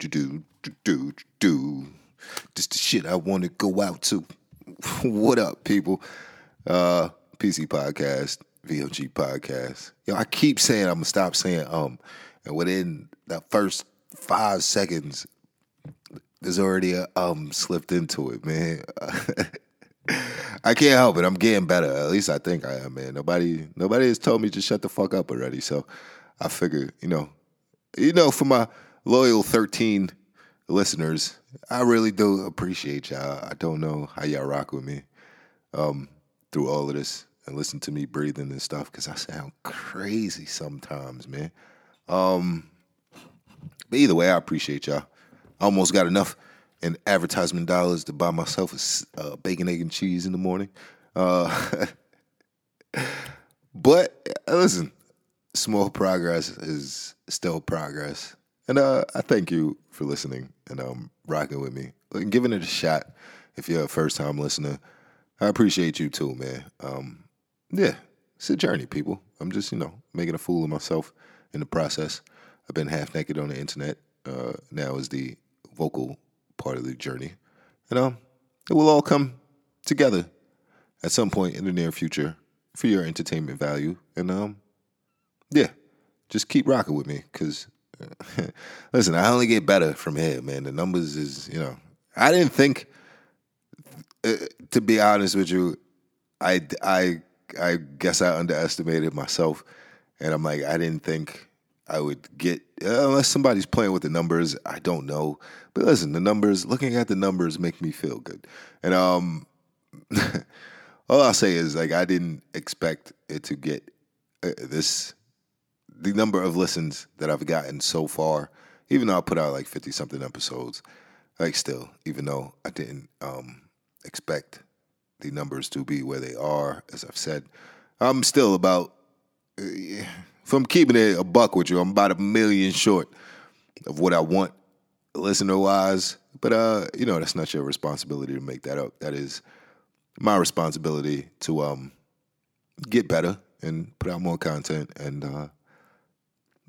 do do do do. do. This the shit I want to go out to. what up, people? Uh, PC podcast, VOG podcast. Yo, I keep saying I'm gonna stop saying um, and within that first five seconds, there's already a um slipped into it, man. I can't help it. I'm getting better. At least I think I am, man. Nobody, nobody has told me to shut the fuck up already. So I figure, you know, you know, for my loyal 13 listeners, I really do appreciate y'all. I don't know how y'all rock with me um, through all of this and listen to me breathing and stuff because I sound crazy sometimes, man. Um, but either way, I appreciate y'all. I almost got enough in advertisement dollars to buy myself a uh, bacon, egg, and cheese in the morning. Uh, but uh, listen, small progress is still progress. And uh, I thank you for listening and um, rocking with me and giving it a shot. If you're a first time listener, I appreciate you too, man. Um, yeah, it's a journey, people. I'm just, you know, making a fool of myself in the process. I've been half naked on the internet. Uh, now is the vocal part of the journey. And um, it will all come together at some point in the near future for your entertainment value. And um, yeah, just keep rocking with me because listen, I only get better from here, man. The numbers is, you know, I didn't think, uh, to be honest with you, I, I, I guess I underestimated myself. And I'm like, I didn't think I would get, unless somebody's playing with the numbers, I don't know. But listen, the numbers, looking at the numbers make me feel good. And um, all I'll say is, like, I didn't expect it to get uh, this the number of listens that I've gotten so far, even though I put out like 50 something episodes, like still, even though I didn't um, expect the numbers to be where they are, as I've said, I'm still about, uh, from keeping it a buck with you, I'm about a million short of what I want listener wise. But, uh, you know, that's not your responsibility to make that up. That is my responsibility to um, get better and put out more content and, uh,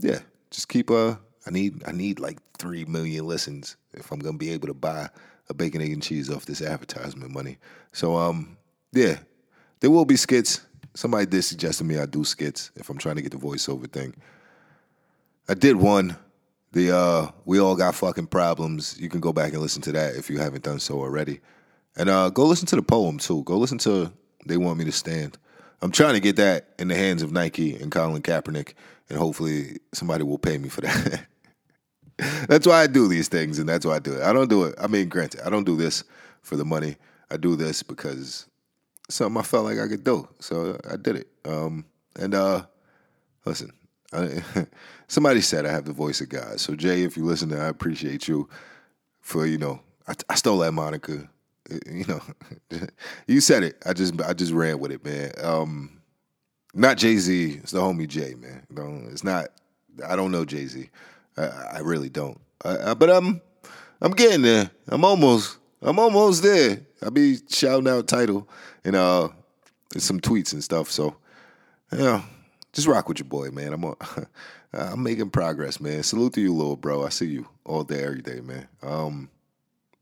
yeah, just keep uh I need I need like three million listens if I'm gonna be able to buy a bacon, egg, and cheese off this advertisement money. So um yeah, there will be skits. Somebody did suggest to me I do skits if I'm trying to get the voiceover thing. I did one. The uh we all got fucking problems. You can go back and listen to that if you haven't done so already. And uh go listen to the poem too. Go listen to They Want Me to Stand. I'm trying to get that in the hands of Nike and Colin Kaepernick, and hopefully somebody will pay me for that. that's why I do these things, and that's why I do it. I don't do it. I mean, granted, I don't do this for the money. I do this because something I felt like I could do, so I did it. Um, and uh, listen, I, somebody said I have the voice of God. So Jay, if you listen, to I appreciate you for you know. I, I stole that moniker you know, you said it. I just I just ran with it, man. Um, not Jay Z. It's the homie Jay, man. It's not. I don't know Jay Z. I, I, really don't. I, I, but I'm I'm getting there. I'm almost I'm almost there. I'll be shouting out title and uh some tweets and stuff. So know, just rock with your boy, man. I'm I'm making progress, man. Salute to you, little bro. I see you all day, every day, man. Um,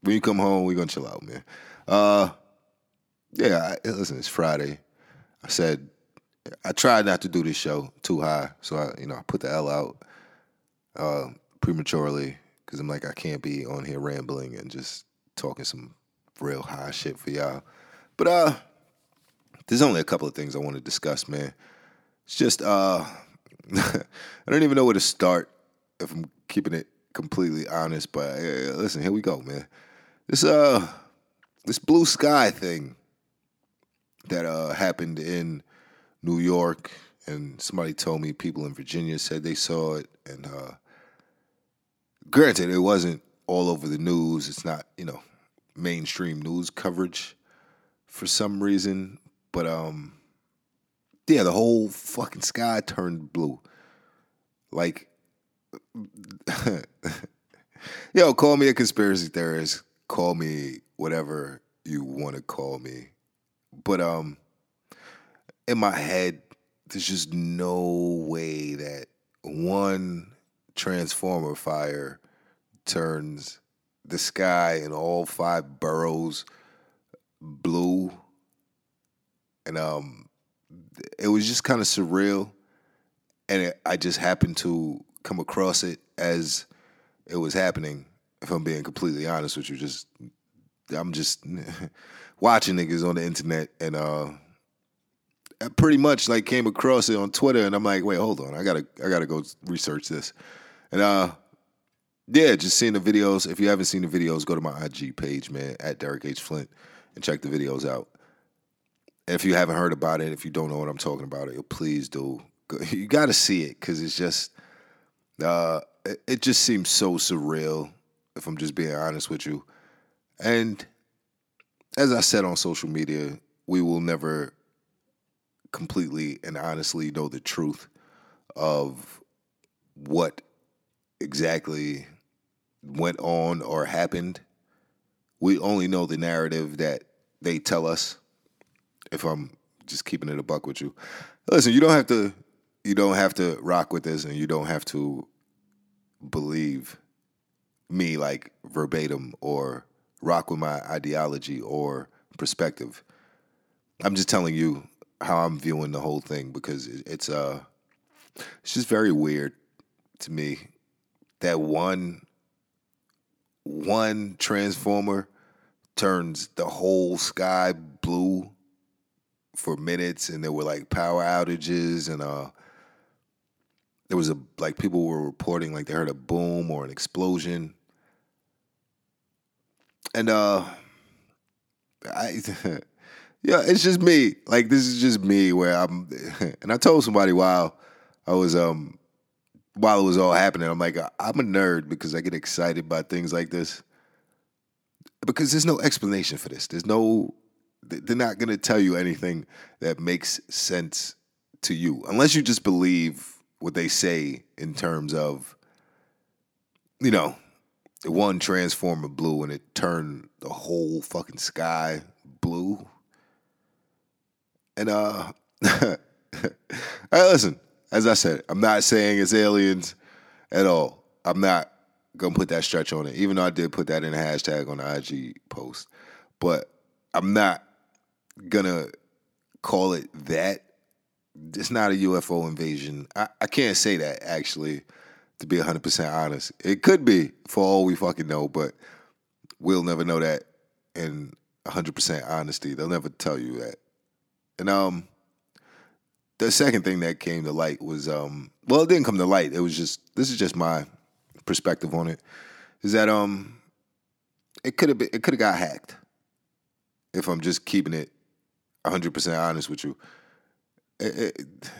when you come home, we're gonna chill out, man. Uh, yeah, I, listen, it's Friday. I said I tried not to do this show too high, so I, you know, I put the L out uh, prematurely because I'm like, I can't be on here rambling and just talking some real high shit for y'all. But uh, there's only a couple of things I want to discuss, man. It's just uh, I don't even know where to start if I'm keeping it completely honest. But uh, listen, here we go, man. This uh this blue sky thing that uh happened in New York and somebody told me people in Virginia said they saw it and uh granted it wasn't all over the news. It's not, you know, mainstream news coverage for some reason, but um yeah, the whole fucking sky turned blue. Like Yo, call me a conspiracy theorist call me whatever you want to call me. But um in my head there's just no way that one transformer fire turns the sky in all five boroughs blue. And um, it was just kind of surreal. And it, I just happened to come across it as it was happening. If I'm being completely honest with you, just I'm just watching niggas on the internet and uh I pretty much like came across it on Twitter and I'm like, wait, hold on, I gotta I gotta go research this. And uh yeah, just seeing the videos. If you haven't seen the videos, go to my IG page, man, at Derek H. Flint, and check the videos out. If you haven't heard about it, if you don't know what I'm talking about, it please do. You got to see it because it's just, uh, it just seems so surreal. If I'm just being honest with you, and as I said on social media, we will never completely and honestly know the truth of what exactly went on or happened. We only know the narrative that they tell us. If I'm just keeping it a buck with you, listen, you don't have to you don't have to rock with this and you don't have to believe me like verbatim or rock with my ideology or perspective. I'm just telling you how I'm viewing the whole thing because it's uh it's just very weird to me that one one transformer turns the whole sky blue for minutes and there were like power outages and uh there was a like people were reporting like they heard a boom or an explosion. And uh i yeah it's just me like this is just me where i'm and i told somebody while i was um while it was all happening, I'm like, I'm a nerd because I get excited by things like this. Because there's no explanation for this. There's no, they're not to tell you anything that makes sense to you unless you just believe what they say in terms of, you know, the one transformer blue and it turned the whole fucking sky blue. And uh, listen as I said, I'm not saying it's aliens at all. I'm not gonna put that stretch on it, even though I did put that in a hashtag on the IG post. But I'm not gonna call it that. It's not a UFO invasion. I, I can't say that actually, to be 100% honest. It could be for all we fucking know, but we'll never know that in 100% honesty. They'll never tell you that. And um, the second thing that came to light was um well it didn't come to light. It was just this is just my perspective on it is that um it could have been it could have got hacked if i'm just keeping it 100% honest with you. It, it,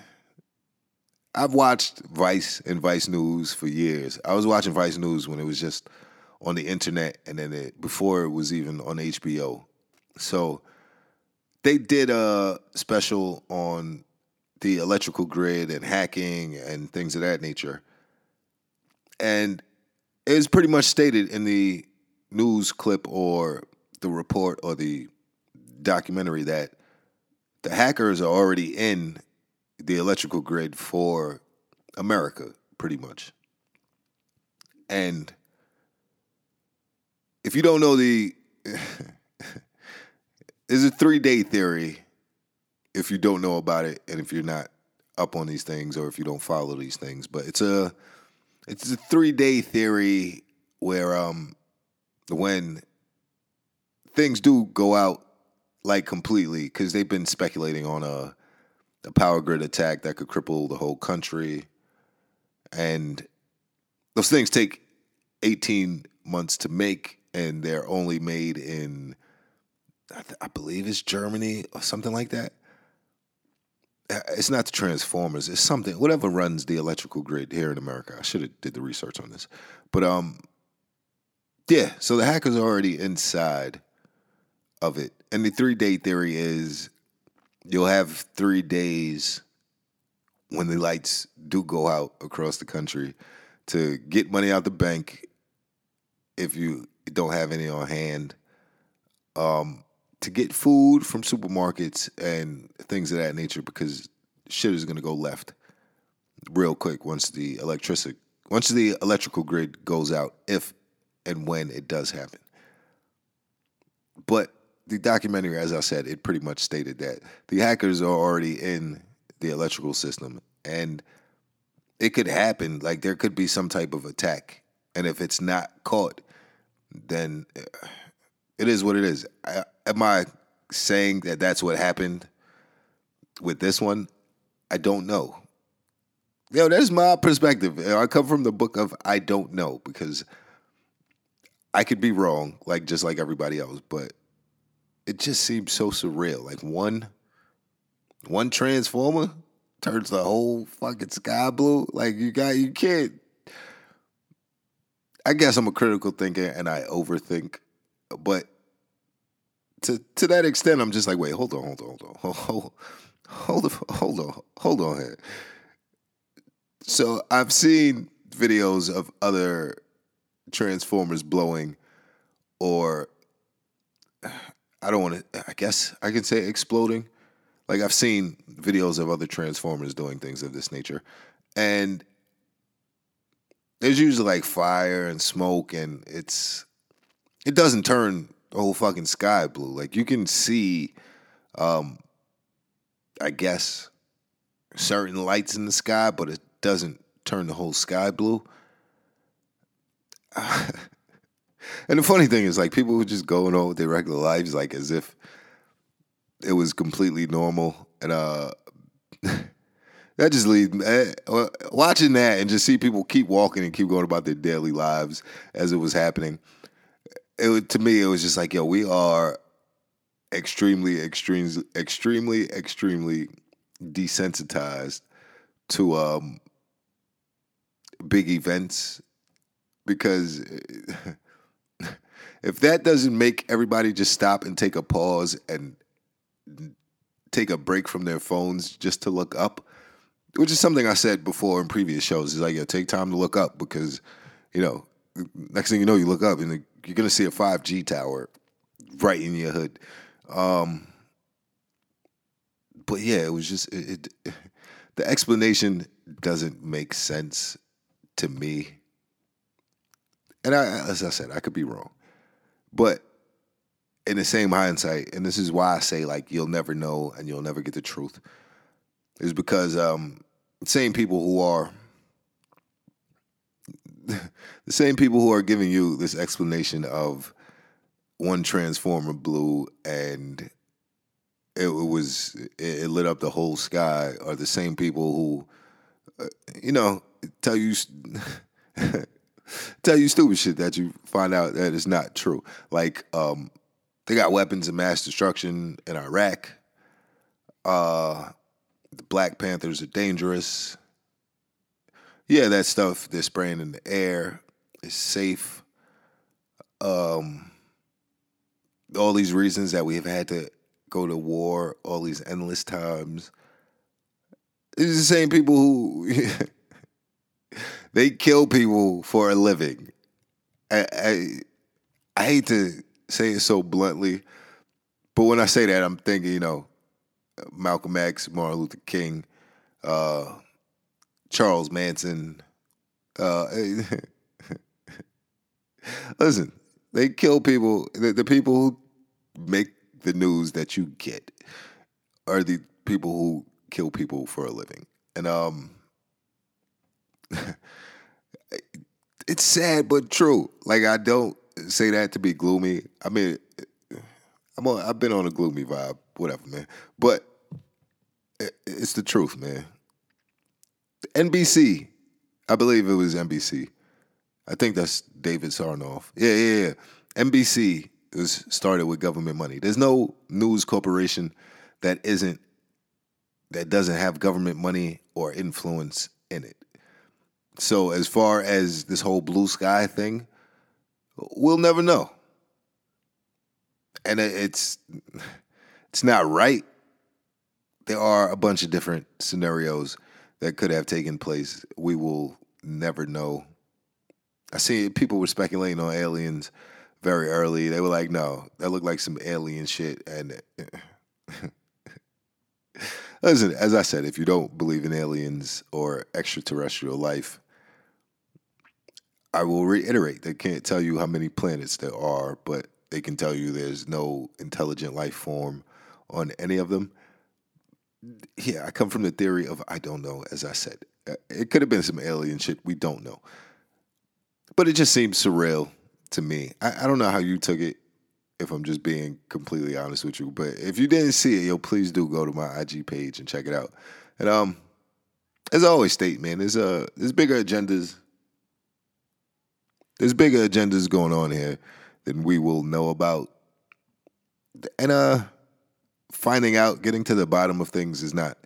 i've watched vice and vice news for years. I was watching vice news when it was just on the internet and then it before it was even on hbo so they did a special on the electrical grid and hacking and things of that nature. And it was pretty much stated in the news clip or the report or the documentary that the hackers are already in the electrical grid for America, pretty much. And if you don't know the, there's a three day theory if you don't know about it and if you're not up on these things or if you don't follow these things. But it's a it's a three day theory where um when things do go out like completely because they've been speculating on a a power grid attack that could cripple the whole country and those things take 18 months to make and they're only made in I, I believe it's Germany or something like that. It's not the transformers it's something whatever runs the electrical grid here in america. I should have did the research on this. But um yeah so the hackers are already inside of it. And the three day theory is you'll have three days when the lights do go out across the country to get money out the bank if you don't have any on hand. Um to get food from supermarkets and things of that nature because shit is going to go left real quick once the electricity once the electrical grid goes out if and when it does happen. But the documentary, as I said, it pretty much stated that the hackers are already in the electrical system and it could happen. Like there could be some type of attack. And if it's not caught, then uh, it is what it is. I, am I saying that that's what happened with this one? I don't know. Yo, that's my perspective. I come from the book of I don't know because I could be wrong, like just like everybody else, but it just seems so surreal. Like one one transformer turns the whole fucking sky blue. Like you got you can't I guess I'm a critical thinker and I overthink, but to to that extent, I'm just like, wait, hold on, hold on, hold on, hold, hold, on, hold on, hold on here. So I've seen videos of other transformers blowing, or I don't want to. I guess I can say exploding. Like I've seen videos of other transformers doing things of this nature, and there's usually like fire and smoke, and it's it doesn't turn the whole fucking sky blue. Like you can see, um, I guess, certain lights in the sky, but it doesn't turn the whole sky blue. and the funny thing is, like, people were just going on with their regular lives, like as if it was completely normal. And uh, that just leads eh, watching that and just see people keep walking and keep going about their daily lives as it was happening. It to me, it was just like, yo, we are extremely, extremely, extremely, extremely desensitized to um, big events because if that doesn't make everybody just stop and take a pause and take a break from their phones just to look up, which is something I said before in previous shows, is like, yo, take time to look up because, you know, next thing you know, you look up and you're gonna see a 5G tower right in your hood. Um, but yeah, it was just it, it, the explanation doesn't make sense to me. And I, as I said, I could be wrong, but in the same hindsight, and this is why I say like you'll never know and you'll never get the truth, is because um, same people who are the same people who are giving you this explanation of one transformer blew and it, was it, lit up the whole sky are the same people who uh, you know tell you tell you stupid shit that you find out that is not true. Like um, they got weapons of mass destruction in Iraq. Uh, the Black Panthers are dangerous yeah, that stuff they're spraying in the air is safe. Um, all these reasons that we've had to go to war, all these endless times. Are the same people who they kill people for a living. I, I, I hate to say it so bluntly, but when I say that, I'm thinking, you know, Malcolm X, Martin Luther King, uh, Charles Manson. Uh, listen, they kill people. The, the, people who make the news that you get are the people who kill people for a living, and um, it's sad but true. Like I don't say that to be gloomy. I mean, I'm on, I've been on a gloomy vibe, whatever, man. But it's the truth, man. NBC, I believe it was NBC. I think that's David Sarnoff. Yeah, yeah, yeah. NBC was started with government money. There's no news corporation that isn't that doesn't have government money or influence in it. So as far as this whole blue sky thing, we'll never know. And it's it's not right. There are a bunch of different scenarios that could have taken place. We will never know. I see people were speculating on aliens very early. They were like, "No, that looked like some alien shit." And listen, as I said, if you don't believe in aliens or extraterrestrial life, I will reiterate, they can't tell you how many planets there are, but they can tell you there's no intelligent life form on any of them. Yeah, I come from the theory of I don't know, as I said. Uh, it could have been some alien shit. We don't know. But it just seems surreal to me. I, I don't know how you took it, if I'm just being completely honest with you. But if you didn't see it, yo, please do go to my IG page and check it out. And um, as I always state, man, there's uh there's bigger agendas. There's bigger agendas going on here than we will know about. And uh finding out, getting to the bottom of things is not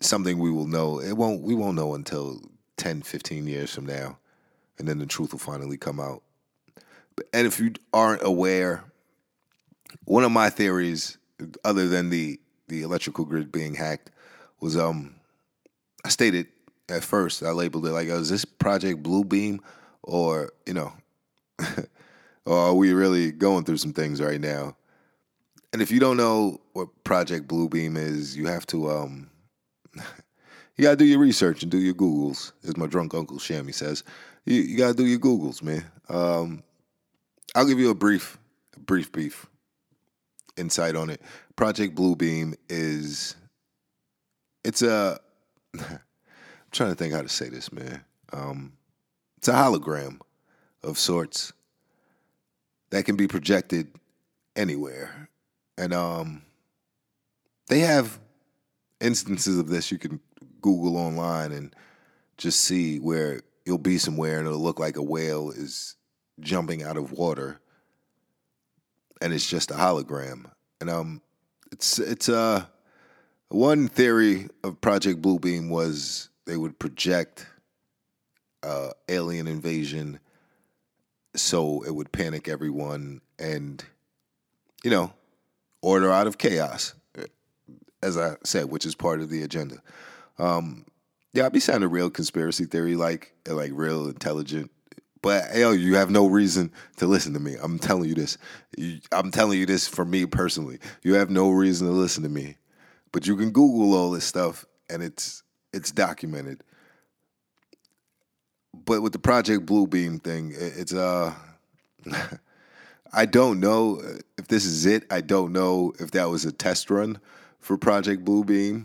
something we will know. It won't we won't know until 10, 15 years from now. And then the truth will finally come out. And if you aren't aware, one of my theories, other than the the electrical grid being hacked, was um I stated at first, I labeled it like, oh, is this Project blue beam or, you know, or are we really going through some things right now? And if you don't know what Project Bluebeam is, you have to um you gotta do your research and do your Googles, as my drunk uncle Shammy says. You, you gotta do your Googles, man. Um, I'll give you a brief, brief, brief insight on it. Project Bluebeam is it's a I'm trying to think how to say this, man. Um, it's a hologram of sorts that can be projected anywhere, and um, they have instances of this you can Google online and just see where you'll be somewhere and it'll look like a whale is jumping out of water, and it's just a hologram. And um, it's it's uh one theory of Project Bluebeam was they would project uh, alien invasion so it would panic everyone and, you know, order out of chaos, as I said, which is part of the agenda. Um, yeah, I'd be sounding real conspiracy theory, like like real intelligent. But yo, you have no reason to listen to me. I'm telling you this. I'm telling you this for me personally. You have no reason to listen to me. But you can Google all this stuff and it's it's documented. But with the Project Bluebeam thing, it's uh I don't know if this is it. I don't know if that was a test run for Project Bluebeam.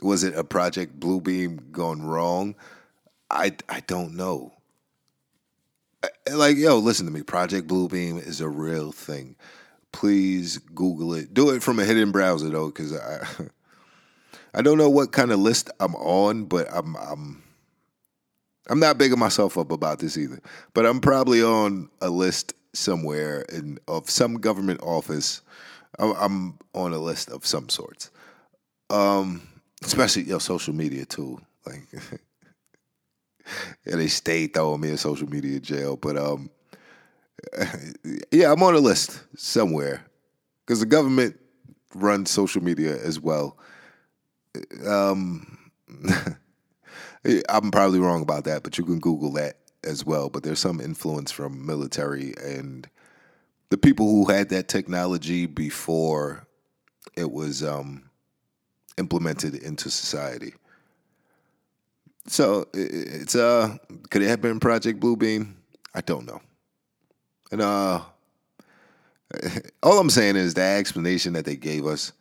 Was it a Project Bluebeam gone wrong? I I don't know. Like yo, listen to me. Project Bluebeam is a real thing please Google it. Do it from a hidden browser though, because I I don't know what kind of list I'm on, but I'm I'm I'm not bigging myself up about this either. But I'm probably on a list somewhere in of some government office. I'm, on a list of some sorts. Um, especially your know, social media too. Like yeah, they stay throwing me in social media jail, but um yeah, I'm on a list somewhere because the government runs social media as well. Um, I'm probably wrong about that, but you can Google that as well. But there's some influence from military and the people who had that technology before it was um, implemented into society. So it's uh, could it have been Project Bluebeam? I don't know. And uh, all I'm saying is the explanation that they gave us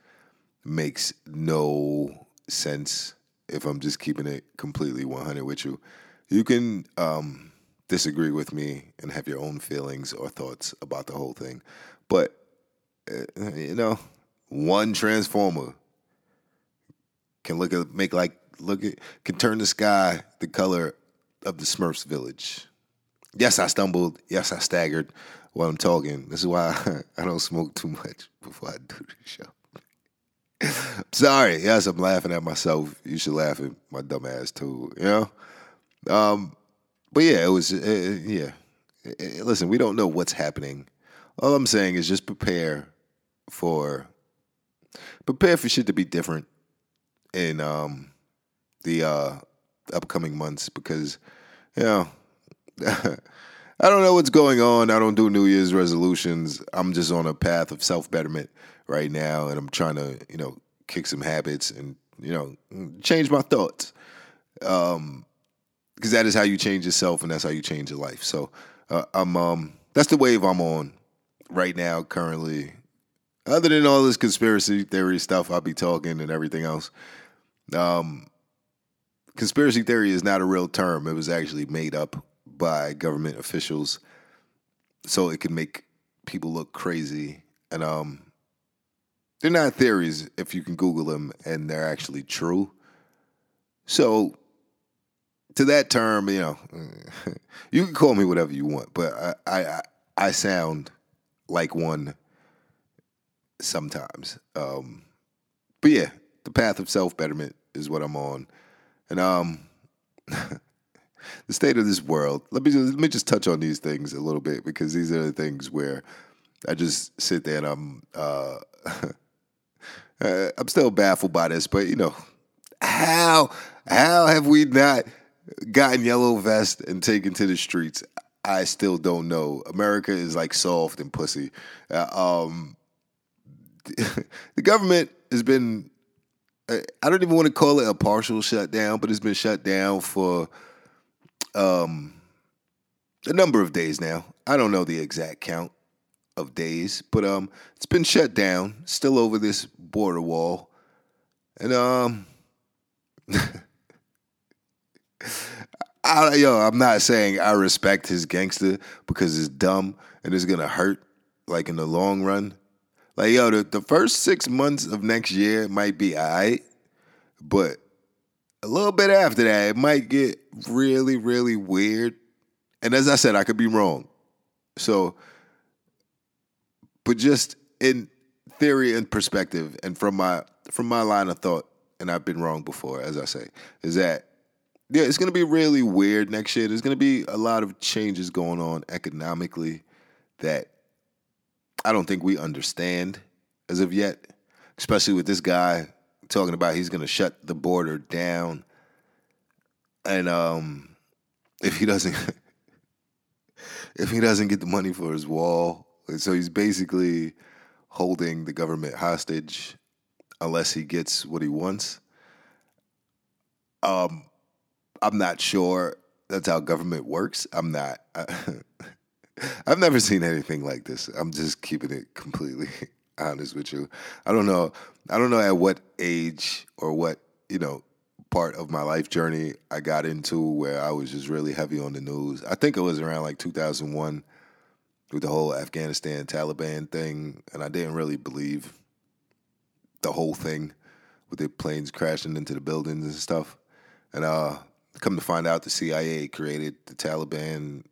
makes no sense if I'm just keeping it completely 100 with you. You can um, disagree with me and have your own feelings or thoughts about the whole thing. But, uh, you know, one transformer can look at, make like, look at, can turn the sky the color of the Smurfs village. Yes, I stumbled. Yes, I staggered while I'm talking. This is why I, don't smoke too much before I do the show. Sorry. Yes, I'm laughing at myself. You should laugh at my dumb ass too. You know. Um, but yeah, it was. Uh, yeah. listen, we don't know what's happening. All I'm saying is just prepare for prepare for shit to be different in um, the uh, upcoming months because you know I don't know what's going on. I don't do New Year's resolutions. I'm just on a path of self betterment right now, and I'm trying to, you know, kick some habits and you know change my thoughts. Um, because that is how you change yourself and that's how you change your life. So uh, I'm um that's the wave I'm on right now currently. Other than all this conspiracy theory stuff I'll be talking and everything else, um, conspiracy theory is not a real term. It was actually made up by government officials so it can make people look crazy. And um, they're not theories if you can Google them and they're actually true. So to that term, you know, you can call me whatever you want, but I I, I sound like one sometimes. Um, but yeah, the path of self betterment is what I'm on, and um, the state of this world. Let me just, let me just touch on these things a little bit because these are the things where I just sit there and I'm uh, I'm still baffled by this, but you know how how have we not gotten yellow vest and taken to the streets? I still don't know. America is like soft and pussy. Uh, um, the government has been. I don't even want to call it a partial shutdown, but it's been shut down for um, a number of days now. I don't know the exact count of days, but um, it's been shut down. Still over this border wall, and um, I, yo, I'm not saying I respect his gangster because it's dumb and it's gonna hurt, like in the long run. Like yo, the, the first six months of next year might be alright, but a little bit after that, it might get really, really weird. And as I said, I could be wrong. So, but just in theory and perspective, and from my from my line of thought, and I've been wrong before, as I say, is that yeah, it's gonna be really weird next year. There's gonna be a lot of changes going on economically that I don't think we understand as of yet, especially with this guy talking about he's gonna shut the border down. And um if he doesn't if he doesn't get the money for his wall, so he's basically holding the government hostage unless he gets what he wants. Um, I'm not sure that's how government works. I'm not. I've never seen anything like this. I'm just keeping it completely honest with you. I don't know. I don't know at what age or what you know part of my life journey I got into where I was just really heavy on the news. I think it was around like 2001 with the whole Afghanistan Taliban thing, and I didn't really believe the whole thing with the planes crashing into the buildings and stuff. And uh, come to find out, the CIA created the Taliban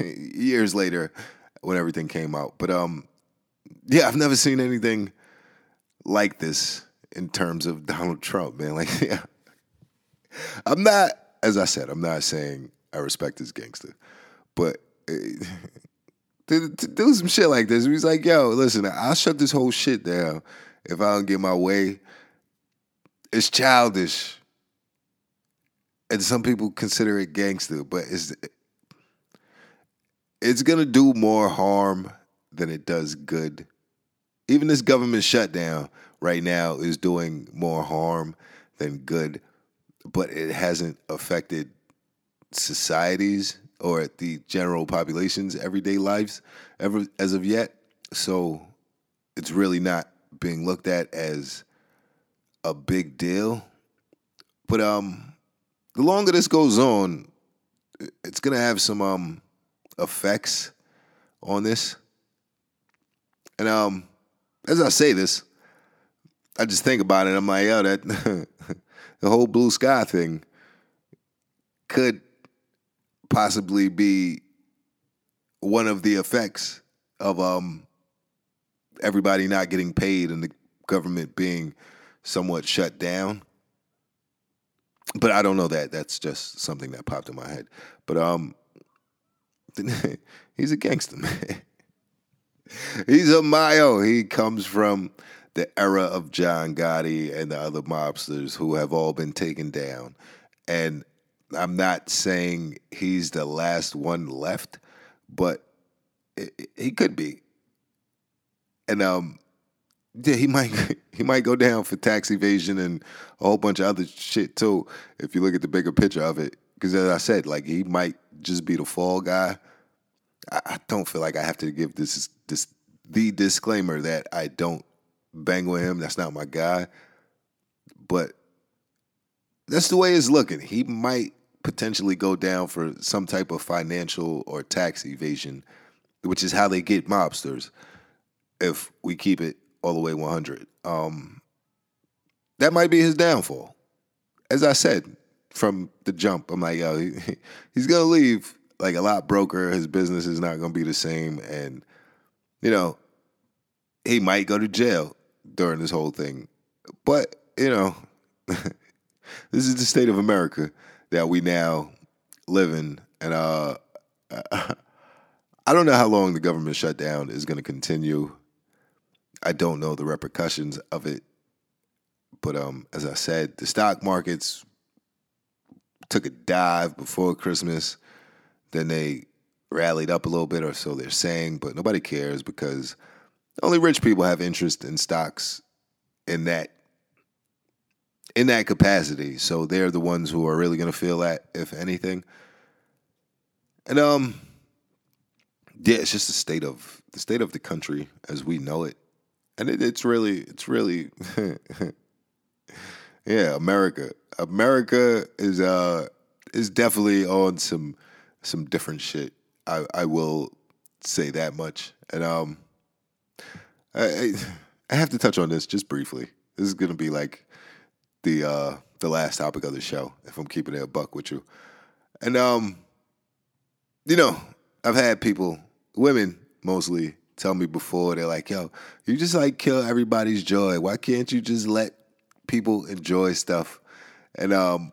years later when everything came out. But um, yeah, I've never seen anything like this in terms of Donald Trump, man. Like, yeah, I'm not, as I said, I'm not saying I respect this gangster, but. to, to, do some shit like this. He's like, yo, listen, I'll shut this whole shit down if I don't get my way. It's childish. And some people consider it gangster, but it's it's gonna do more harm than it does good. Even this government shutdown right now is doing more harm than good, but it hasn't affected societies or the general population's everyday lives ever as of yet. So it's really not being looked at as a big deal. But um the longer this goes on, it's gonna have some um effects on this. And um as I say this, I just think about it. I'm like, yo, that the whole blue sky thing could possibly be one of the effects of um, everybody not getting paid and the government being somewhat shut down. But I don't know that. That's just something that popped in my head. But um, he's a gangster, man. he's a Mayo. He comes from the era of John Gotti and the other mobsters who have all been taken down. And I'm not saying he's the last one left, but he could be. And um, yeah, he might he might go down for tax evasion and a whole bunch of other shit too. If you look at the bigger picture of it, because as I said, like he might just be the fall guy. I, I don't feel like I have to give this this the disclaimer that I don't bang with him. That's not my guy. But that's the way it's looking. He might potentially go down for some type of financial or tax evasion, which is how they get mobsters if we keep it all the way 100. Um, that might be his downfall. As I said from the jump, I'm like, yo, he, he's gonna leave like a lot broker. His business is not gonna be the same, and you know, he might go to jail during this whole thing. But you know, this is the state of America that we now live in, and uh, I don't know how long the government shutdown is to continue. I don't know the repercussions of it, but um, as I said, the stock markets took a dive before Christmas. Then they rallied up a little bit, or so they're saying, but nobody cares because only rich people have interest in stocks in that in that capacity. So they're the ones who are really going to feel that, if anything. And um, yeah, it's just the state of the state of the country as we know it, and it, it's really, it's really, yeah, America. America is uh is definitely on some some different shit. I I will say that much, and um, I I have to touch on this just briefly. This is gonna be like the uh the last topic of the show, if I'm keeping it a buck with you. And um, you know, I've had people, women mostly, tell me before, they're like, yo, you just like kill everybody's joy. Why can't you just let people enjoy stuff? And um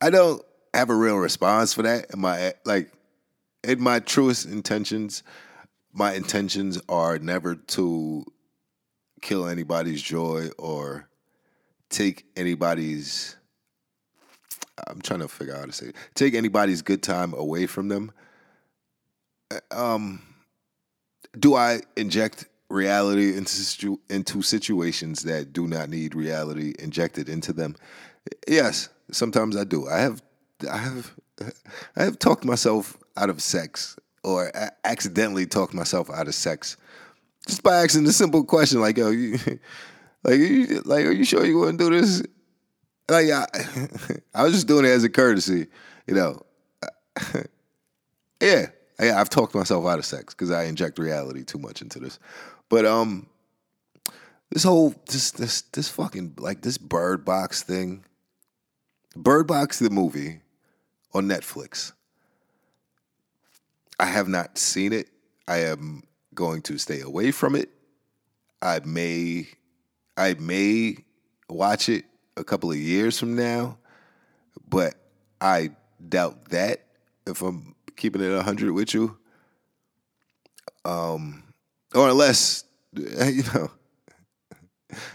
I don't have a real response for that. In my like in my truest intentions, my intentions are never to kill anybody's joy or take anybody's I'm trying to figure out how to say it. Take anybody's good time away from them. Uh, um, do I inject reality into situ- into situations that do not need reality injected into them? Yes, sometimes I do. I have I have I have talked myself out of sex or accidentally talked myself out of sex just by asking a simple question like, "Yo, you, like, you, like, are you sure you want to do this?" Like, I, I was just doing it as a courtesy, you know. yeah, yeah, I've talked myself out of sex because I inject reality too much into this. But um, this whole this this this fucking like this Bird Box thing, Bird Box the movie on Netflix. I have not seen it. I am going to stay away from it. I may I may watch it a couple of years from now, but I doubt that if I'm keeping it 100 with you. Um or unless you know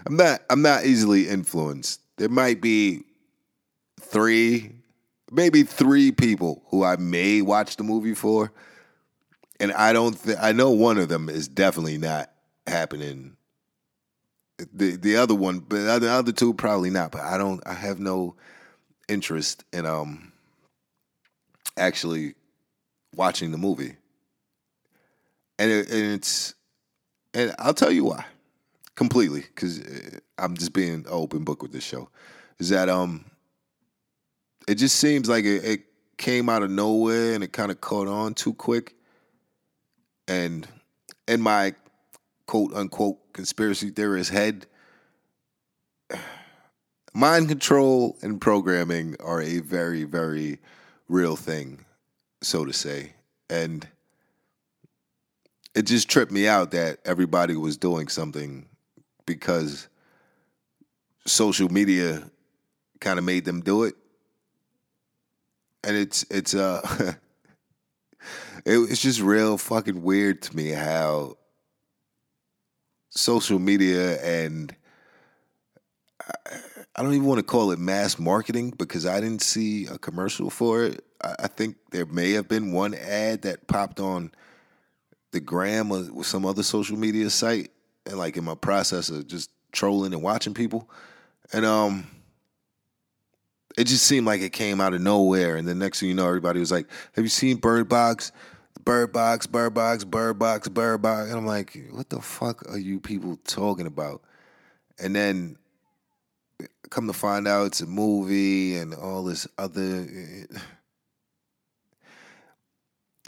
I'm not I'm not easily influenced. There might be 3 maybe 3 people who I may watch the movie for and I don't th- I know one of them is definitely not happening the the other one, but the other two probably not. But I don't. I have no interest in um actually watching the movie, and, it, and it's and I'll tell you why completely because uh, I'm just being open book with this show. Is that um it just seems like it, it came out of nowhere and it kind of caught on too quick, and in my quote unquote conspiracy theorist head, mind control and programming are a very, very real thing, so to say. And it just tripped me out that everybody was doing something because social media kind of made them do it. And it's it's uh it, it's just real fucking weird to me how social media and I don't even want to call it mass marketing because I didn't see a commercial for it. I think there may have been one ad that popped on the gram or some other social media site, and like in my process of just trolling and watching people, and um, it just seemed like it came out of nowhere. And the next thing you know, everybody was like, "Have you seen Bird Box?" Bird Box, Bird Box, Bird Box, Bird Box. And I'm like, what the fuck are you people talking about? And then come to find out it's a movie and all this other.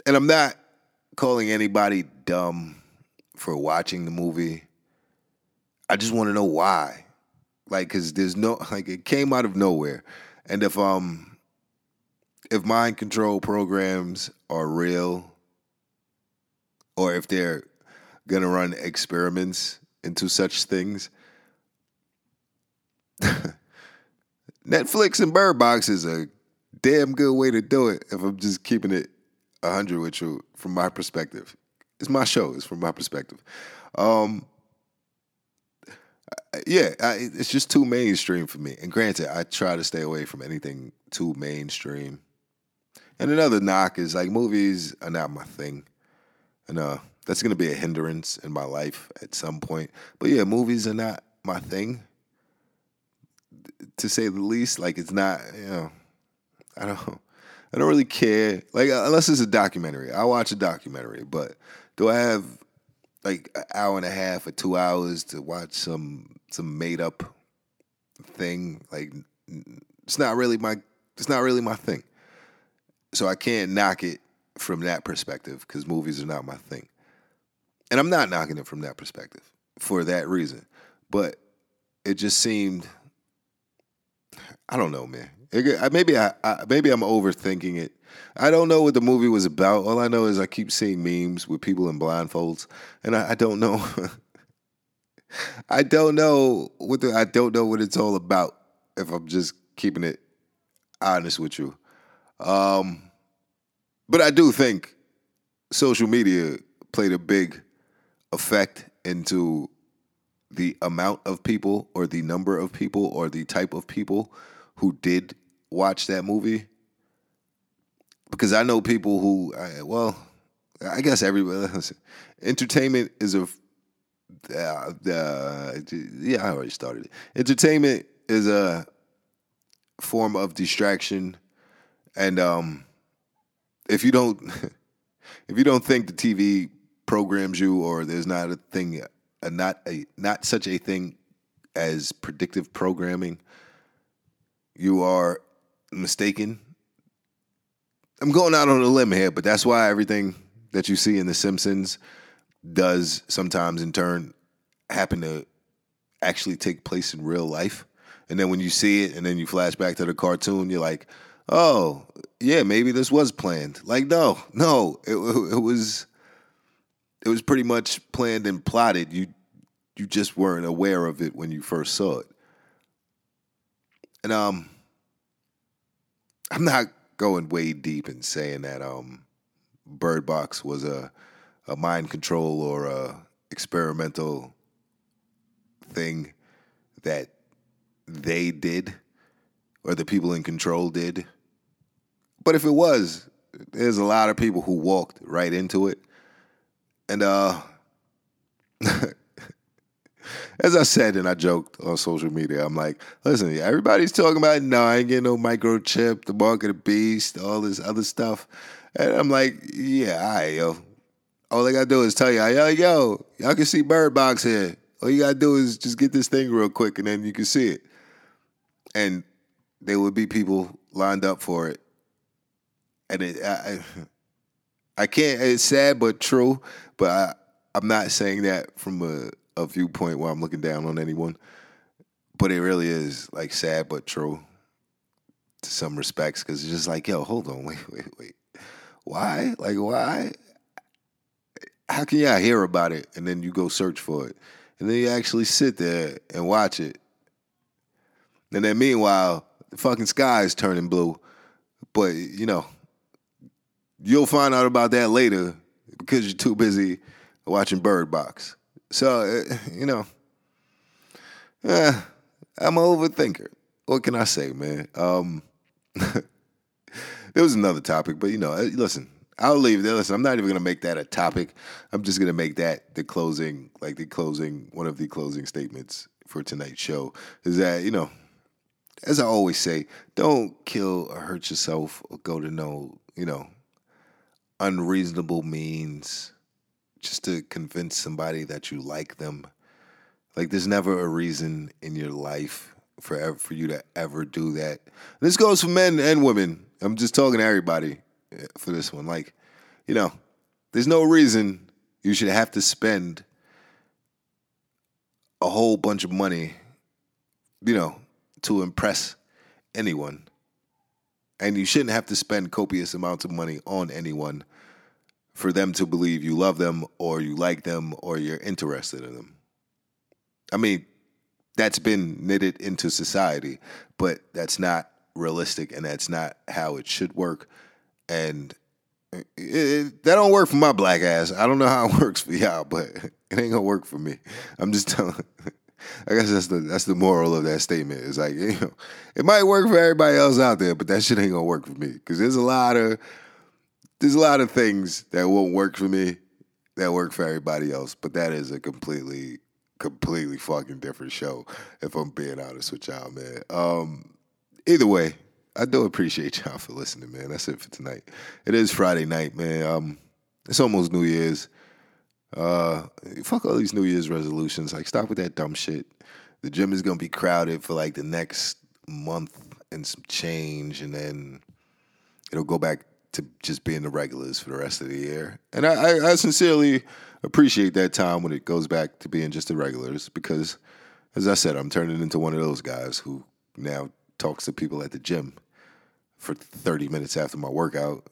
And I'm not calling anybody dumb for watching the movie. I just want to know why. Like, cause there's no like it came out of nowhere. And if um if mind control programs are real, or if they're gonna run experiments into such things, Netflix and Bird Box is a damn good way to do it. If I'm just keeping it hundred with you from my perspective, it's my show. It's from my perspective. Um, yeah, I, it's just too mainstream for me. And granted, I try to stay away from anything too mainstream. And another knock is like movies are not my thing, and uh, that's gonna be a hindrance in my life at some point. But yeah, movies are not my thing, to say the least. Like it's not, you know, I don't, I don't really care. Like uh, unless it's a documentary, I watch a documentary. But do I have like an hour and a half or two hours to watch some some made up thing? Like it's not really my it's not really my thing. So I can't knock it from that perspective because movies are not my thing. And I'm not knocking it from that perspective for that reason. But it just seemed I don't know, man. Maybe I, I, maybe I'm overthinking it. I don't know what the movie was about. All I know is I keep seeing memes with people in blindfolds, and I, I don't know. I don't know what the, I don't know what it's all about. If I'm just keeping it honest with you, um, but I do think social media played a big effect into the amount of people or the number of people or the type of people who did watch that movie because I know people who, well, I guess everybody. Entertainment is a, uh, uh, yeah, I already started it. Entertainment is a form of distraction, and um, if you don't, if you don't think the TV programs you, or there's not a thing, a, not a not such a thing as predictive programming, you are mistaken. I'm going out on a limb here, but that's why everything that you see in The Simpsons does sometimes in turn happen to actually take place in real life. And then when you see it and then you flash back to the cartoon, you're like, oh, yeah, maybe this was planned. Like, no, no, it, it was it was pretty much planned and plotted. You you just weren't aware of it when you first saw it. And um I'm not going way deep and saying that um, Bird Box was a a mind control or a experimental thing that they did or the people in control did. But if it was, there's a lot of people who walked right into it. And uh as I said and I joked on social media, I'm like, listen, everybody's talking about no, I ain't getting no microchip, the mark of the beast, all this other stuff. And I'm like, yeah, all right, yo. All I gotta do is tell you, yo, yo, y'all can see Bird Box here. All you gotta do is just get this thing real quick and then you can see it. And there would be people lined up for it. And it, I can't, it's sad but true, but I, I'm not saying that from a a viewpoint where I'm looking down on anyone, but it really is like sad but true to some respects because it's just like, yo, hold on, wait, wait, wait, why? Like, why? How can y'all hear about it and then you go search for it, and then you actually sit there and watch it, and then meanwhile, the fucking sky is turning blue, but you know, you'll find out about that later because you're too busy watching Bird Box. So, uh, you know, uh, I'm an overthinker. What can I say, man? Um, there was another topic, but you know, uh, listen, I'll leave there. Listen, I'm not even gonna make that a topic. I'm just gonna make that the closing, like the closing, one of the closing statements for tonight's show is that you know, as I always say, don't kill or hurt yourself or go to no, you know, unreasonable means just to convince somebody that you like them. Like there's never a reason in your life for for you to ever do that. This goes for men and women. I'm just talking to everybody eh, for this one. Like, you know, there's no reason you should have to spend a whole bunch of money, you know, to impress anyone. And you shouldn't have to spend copious amounts of money on anyone for them to believe you love them or you like them or you're interested in them. I mean, that's been knitted into society, but that's not realistic and that's not how it should work. And it, it, that don't work for my black ass. I don't know how it works for y'all, but it ain't gonna work for me. I'm just telling. I guess that's the that's the moral of that statement. It's like you know, it might work for everybody else out there, but that shit ain't gonna work for me because there's a lot of there's a lot of things that won't work for me that work for everybody else. But that is a completely completely fucking different show. If I'm being honest with y'all, man. Um, either way, I do appreciate y'all for listening, man. That's it for tonight. It is Friday night, man. Um, it's almost New Year's. Uh, fuck all these New Year's resolutions. Like, stop with that dumb shit. The gym is gonna be crowded for like the next month and some change, and then it'll go back to just being the regulars for the rest of the year. And I, I, I sincerely appreciate that time when it goes back to being just the regulars because, as I said, I'm turning into one of those guys who now talks to people at the gym for 30 minutes after my workout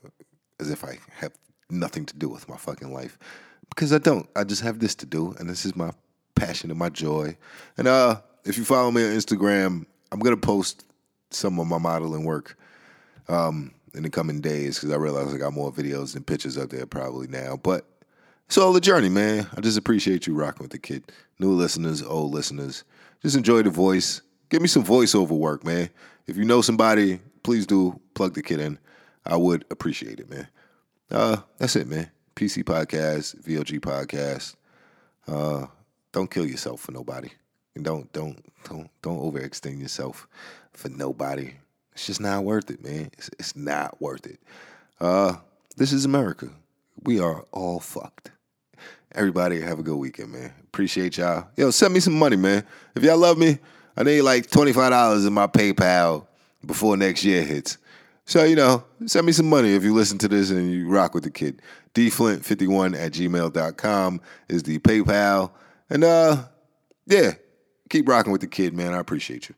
as if I have nothing to do with my fucking life because I don't. I just have this to do, and this is my passion and my joy. And uh, if you follow me on Instagram, I'm gonna post some of my modeling work um, in the coming days because I realize I got more videos and pictures up there probably now. But it's all the journey, man. I just appreciate you rocking with the kid. New listeners, old listeners, just enjoy the voice. Give me some voiceover work, man. If you know somebody, please do plug the kid in. I would appreciate it, man. Uh, that's it, man. PC podcast, VOG podcast. Uh, don't kill yourself for nobody. And don't don't don't don't overextend yourself for nobody. It's just not worth it, man. It's, it's not worth it. Uh, this is America. We are all fucked. Everybody have a good weekend, man. Appreciate y'all. Yo, send me some money, man. If y'all love me, I need like $25 in my PayPal before next year hits. So, you know, send me some money if you listen to this and you rock with the kid. dflint51 at gmail.com is the PayPal. And uh yeah, keep rocking with the kid, man. I appreciate you.